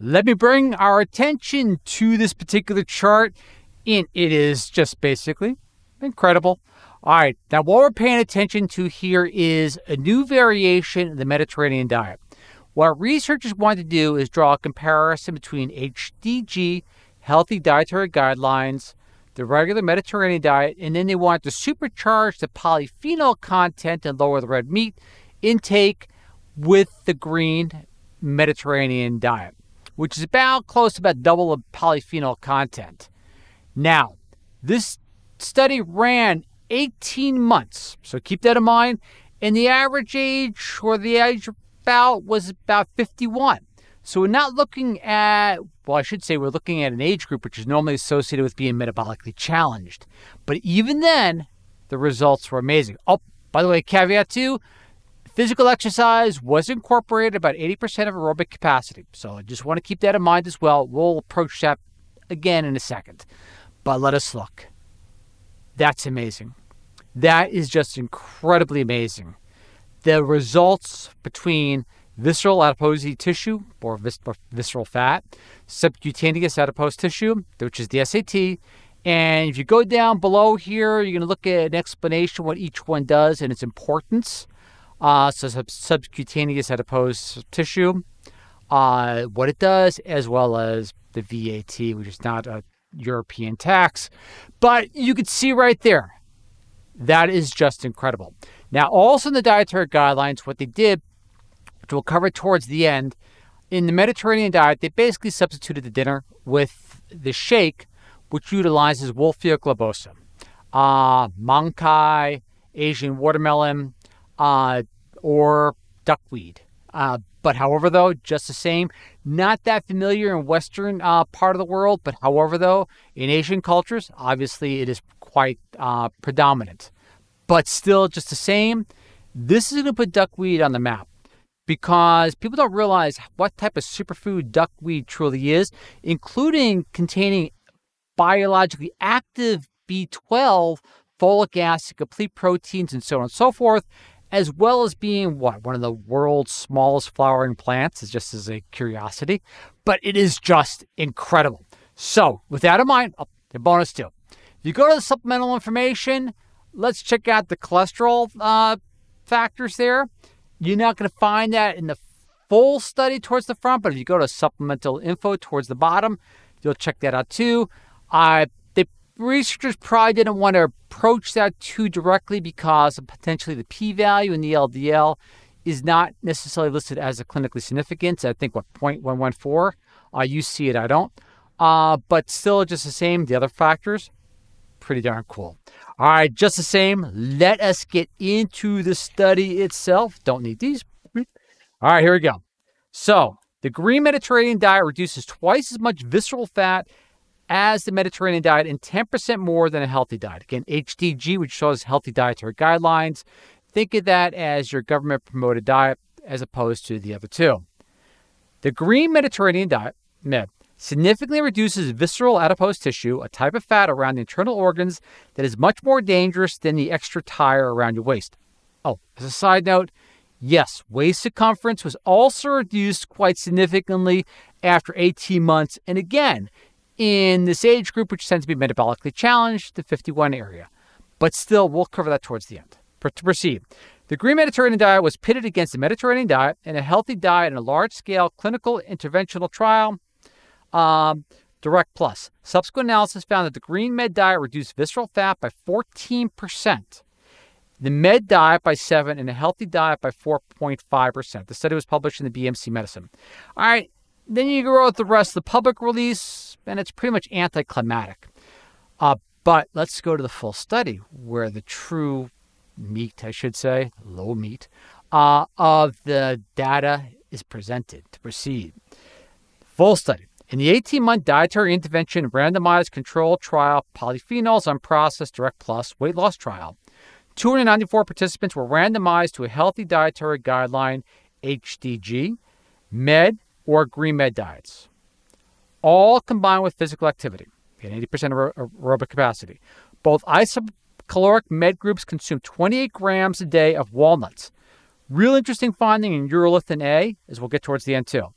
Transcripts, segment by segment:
let me bring our attention to this particular chart. And it is just basically incredible. All right, now what we're paying attention to here is a new variation in the Mediterranean diet. What researchers want to do is draw a comparison between HDG, healthy dietary guidelines, the regular Mediterranean diet, and then they want to supercharge the polyphenol content and lower the red meat intake with the green Mediterranean diet, which is about close to about double the polyphenol content. Now, this study ran 18 months, so keep that in mind. And the average age or the age about was about 51. So we're not looking at, well, I should say we're looking at an age group which is normally associated with being metabolically challenged. But even then, the results were amazing. Oh, by the way, caveat two, physical exercise was incorporated about 80% of aerobic capacity. So I just want to keep that in mind as well. We'll approach that again in a second. But let us look. That's amazing. That is just incredibly amazing. The results between visceral adipose tissue or, vis- visceral fat, subcutaneous adipose tissue, which is the SAT, and if you go down below here, you're going to look at an explanation what each one does and its importance. Uh, so sub- subcutaneous adipose tissue, uh, what it does, as well as the VAT, which is not a European tax. But you can see right there, that is just incredible. Now, also in the dietary guidelines, what they did, which we'll cover towards the end, in the Mediterranean diet, they basically substituted the dinner with the shake, which utilizes Wolffia globosa, uh, mankai, Asian watermeal, uh, or duckweed. Uh, but however, though, just the same, not that familiar in Western uh, part of the world. But however, though, in Asian cultures, obviously it is quite uh, predominant. But still, just the same, this is going to put duckweed on the map because people don't realize what type of superfood duckweed truly is, including containing biologically active B12, folic acid, complete proteins, and so on and so forth, as well as being what one of the world's smallest flowering plants is just as a curiosity but it is just incredible. So with that in mind oh, the bonus too if you go to the supplemental information let's check out the cholesterol uh, factors there. You're not going to find that in the full study towards the front but if you go to supplemental info towards the bottom you'll check that out too. Uh, researchers probably didn't want to approach that too directly because potentially the p value in the LDL is not necessarily listed as a clinically significant. I think what 0.114. Uh, you see it, I don't. Uh, but still, just the same, the other factors, pretty darn cool. All right, just the same, let us get into the study itself. Don't need these. All right, here we go. So, the green Mediterranean diet reduces twice as much visceral fat as the Mediterranean diet and 10% more than a healthy diet. Again, HDG, which shows healthy dietary guidelines. Think of that as your government promoted diet as opposed to the other two. The green Mediterranean diet, MED, significantly reduces visceral adipose tissue, a type of fat around the internal organs that is much more dangerous than the extra tire around your waist. Oh, as a side note, yes, waist circumference was also reduced quite significantly after 18 months. And again, in this age group, which tends to be metabolically challenged, the 51 area. But still, we'll cover that towards the end. To proceed, the Green Mediterranean diet was pitted against the Mediterranean diet and a healthy diet in a large scale clinical interventional trial. Um, Direct Plus. Subsequent analysis found that the Green Med diet reduced visceral fat by 14%, the Med diet by 7 and a healthy diet by 4.5%. The study was published in the BMC Medicine. All right, then you go with the rest of the public release, and it's pretty much anticlimactic. Uh, but let's go to the full study where the true meat, I should say, low meat, uh, of the data is presented to proceed. Full study. In the 18 month dietary intervention randomized controlled trial, polyphenols unprocessed direct plus weight loss trial, 294 participants were randomized to a healthy dietary guideline, HDG, MED, or green med diets, all combined with physical activity, at 80% aerobic capacity. Both isocaloric med groups consume 28 grams a day of walnuts. Real interesting finding in urolithin A, as we'll get towards the end too.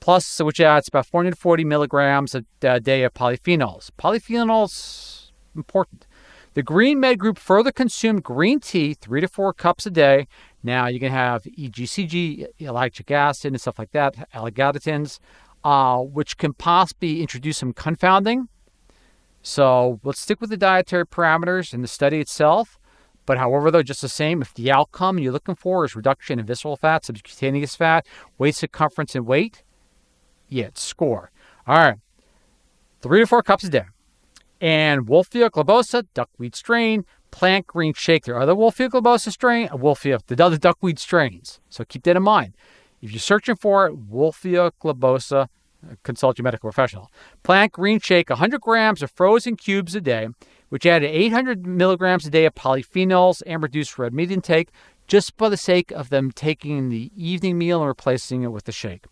plus which adds about 440 milligrams a day of polyphenols. Polyphenols, important. The Green Med group further consumed green tea, three to four cups a day. Now you can have EGCG, ellagic acid, and stuff like that, ellagitannins, uh, which can possibly introduce some confounding. So let's stick with the dietary parameters in the study itself. But however, though, just the same, if the outcome you're looking for is reduction in visceral fat, subcutaneous fat, waist circumference, and weight, yeah, score. All right. Three to four cups a day. And Wolffia globosa, duckweed strain, plant green shake. There are other Wolffia globosa strain, Wolffia, the other duckweed strains. So keep that in mind. If you're searching for it, Wolffia globosa, uh, consult your medical professional. Plant green shake, 100 grams of frozen cubes a day, which added 800 milligrams a day of polyphenols and reduced red meat intake, just for the sake of them taking the evening meal and replacing it with the shake.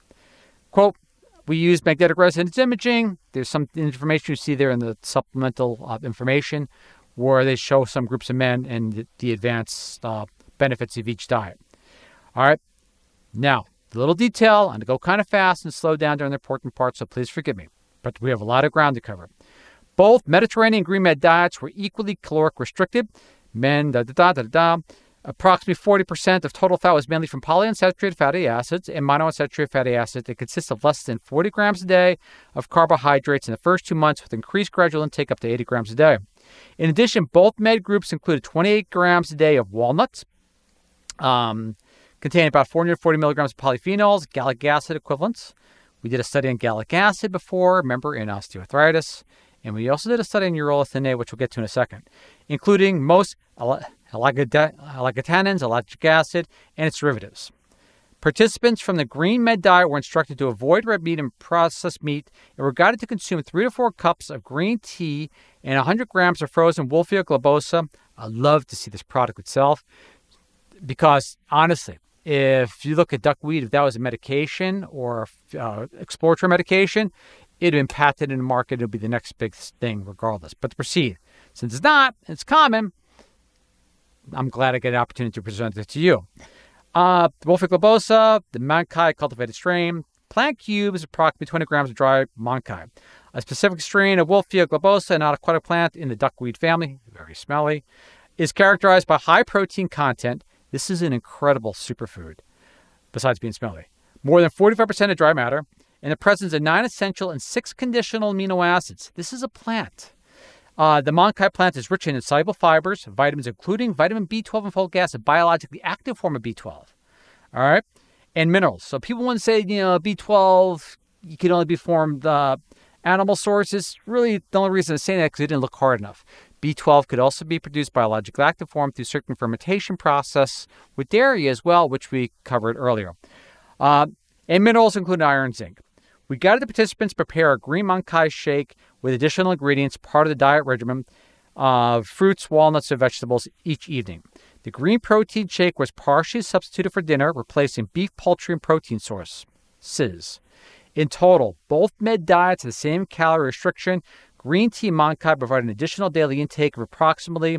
Quote, we use magnetic resonance imaging. There's some information you see there in the supplemental uh, information where they show some groups of men and the, the advanced uh, benefits of each diet. All right. Now, a little detail. I'm going to go kind of fast and slow down during the important parts, so please forgive me. But we have a lot of ground to cover. Both Mediterranean and Green Med diets were equally caloric restricted. Men, da da da da da. Approximately 40% of total fat was mainly from polyunsaturated fatty acids and monounsaturated fatty acids that consists of less than 40 grams a day of carbohydrates in the first two months, with increased gradual intake up to 80 grams a day. In addition, both med groups included 28 grams a day of walnuts, um, containing about 440 milligrams of polyphenols, gallic acid equivalents. We did a study on gallic acid before, remember, in osteoarthritis. And we also did a study on urolithin A, which we'll get to in a second, including most ellagitannins, ellagic acid, and its derivatives. Participants from the Green Med diet were instructed to avoid red meat and processed meat and were guided to consume three to four cups of green tea and 100 grams of frozen Wolffia globosa. I love to see this product itself because honestly, if you look at duckweed, if that was a medication or uh, exploratory medication, it'd have patented in the market. It'll be the next big thing regardless. But to proceed, since it's not, it's common, I'm glad I get an opportunity to present it to you. Uh, the Wolffia globosa, the Mankai cultivated strain, plant cubes, approximately 20 grams of dry Mankai. A specific strain of Wolffia globosa, an aquatic plant in the duckweed family, very smelly, is characterized by high protein content. This is an incredible superfood, besides being smelly. More than 45% of dry matter, and the presence of nine essential and six conditional amino acids. This is a plant. Uh, the Mankai plant is rich in insoluble fibers, vitamins, including vitamin B12 and folic acid, biologically active form of B12. All right, and minerals. So people want to say, you know, B12 you can only be formed uh, animal sources. Really, the only reason I'm saying that because it didn't look hard enough. B12 could also be produced biologically active form through certain fermentation process with dairy as well, which we covered earlier. Uh, and minerals include iron, zinc. We guided the participants prepare a green Mankai shake with additional ingredients, part of the diet regimen of fruits, walnuts, and vegetables each evening. The green protein shake was partially substituted for dinner, replacing beef, poultry, and protein sources. In total, both med diets have the same calorie restriction. Green tea mankai provide an additional daily intake of approximately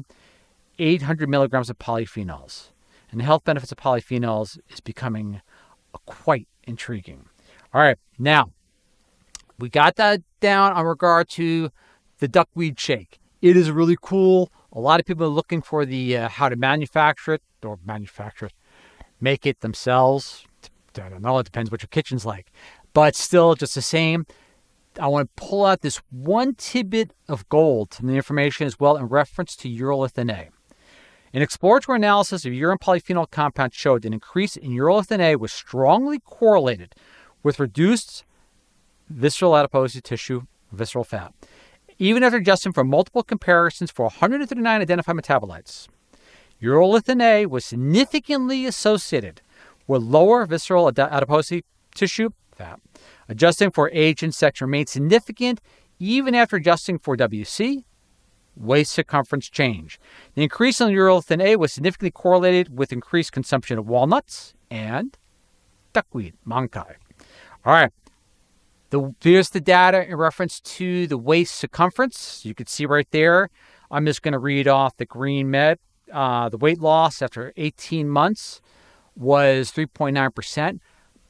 800 milligrams of polyphenols. And the health benefits of polyphenols is becoming uh, quite intriguing. All right, now we got that down on regard to the duckweed shake. It is really cool. A lot of people are looking for the uh, how to manufacture it or manufacture it, make it themselves. I don't know. It depends what your kitchen's like, but still, just the same. I want to pull out this one tidbit of gold from the information as well in reference to urolithin A. An exploratory analysis of urine polyphenol compounds showed an increase in urolithin A was strongly correlated with reduced visceral adipose tissue, visceral fat, even after adjusting for multiple comparisons for 139 identified metabolites. Urolithin A was significantly associated with lower visceral adipose tissue fat. Adjusting for age and sex remained significant even after adjusting for WC, waist circumference change. The increase in urolithin A was significantly correlated with increased consumption of walnuts and duckweed, mankai. All right, the, here's the data in reference to the waist circumference. You can see right there. I'm just going to read off the green med. Uh, the weight loss after 18 months was 3.9%.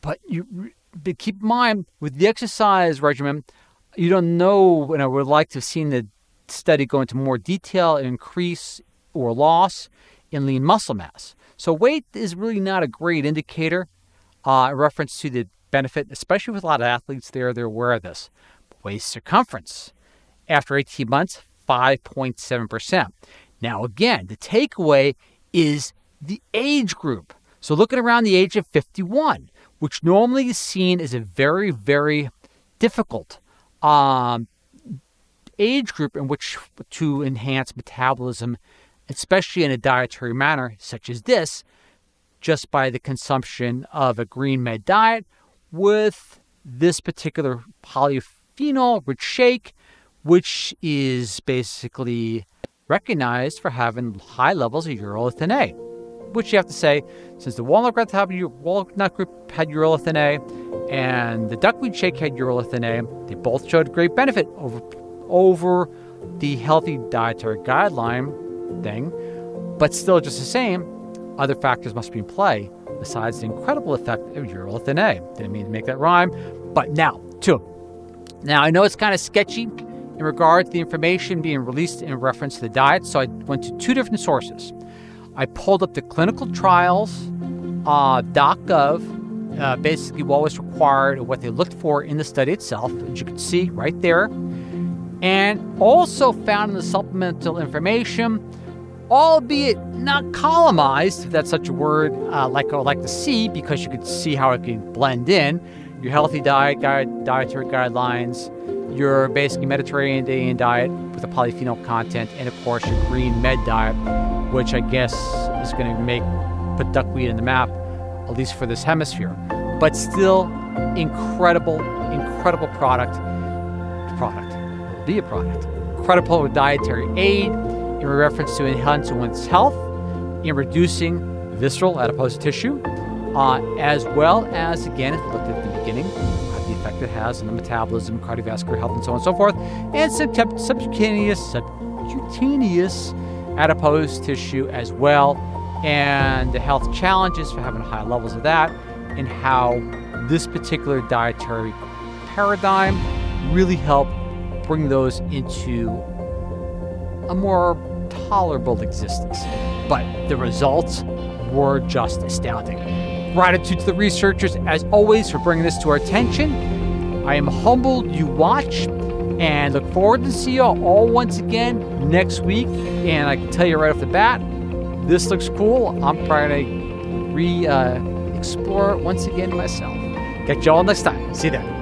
But you but keep in mind with the exercise regimen, you don't know, and I would like to have seen the study go into more detail, increase or loss in lean muscle mass. So weight is really not a great indicator uh, in reference to the benefit, especially with a lot of athletes there, they're aware of this. Waist circumference. After 18 months, 5.7%. Now, again, the takeaway is the age group. So, looking around the age of 51, which normally is seen as a very, very difficult um, age group in which to enhance metabolism, especially in a dietary manner such as this, just by the consumption of a green med diet with this particular polyphenol rich shake, which is basically recognized for having high levels of urolithin A. Which you have to say, since the walnut group had, walnut group had urolithin A and the duckweed shake had urolithin A, they both showed great benefit over over the healthy dietary guideline thing, but still just the same, other factors must be in play besides the incredible effect of urolithin A. Didn't mean to make that rhyme, but now, two. Now, I know it's kind of sketchy in regard to the information being released in reference to the diet, so I went to two different sources. I pulled up the clinical trials uh, .gov, uh, basically what was required what they looked for in the study itself, as you can see right there, and also found in the supplemental information albeit not columnized, if that's such a word, uh, like I would like to see, because you could see how it can blend in. Your healthy diet guide, dietary guidelines, your basically Mediterranean diet with a polyphenol content, and of course your green med diet, which I guess is going to make put duckweed in the map, at least for this hemisphere. But still, incredible, incredible product. Product. Be a product. Incredible dietary aid in reference to enhancing one's health, in reducing visceral adipose tissue, uh, as well as, again, as we looked at the beginning, the effect it has on the metabolism, cardiovascular health, and so on and so forth, and subcutaneous, subcutaneous adipose tissue as well, and the health challenges for having high levels of that, and how this particular dietary paradigm really helped bring those into a more tolerable existence. But the results were just astounding. Gratitude to the researchers, as always, for bringing this to our attention. I am humbled you watch and look forward to see you all once again next week. And I can tell you right off the bat, this looks cool. I'm trying to re uh, explore it once again myself. Catch you all next time. See you then.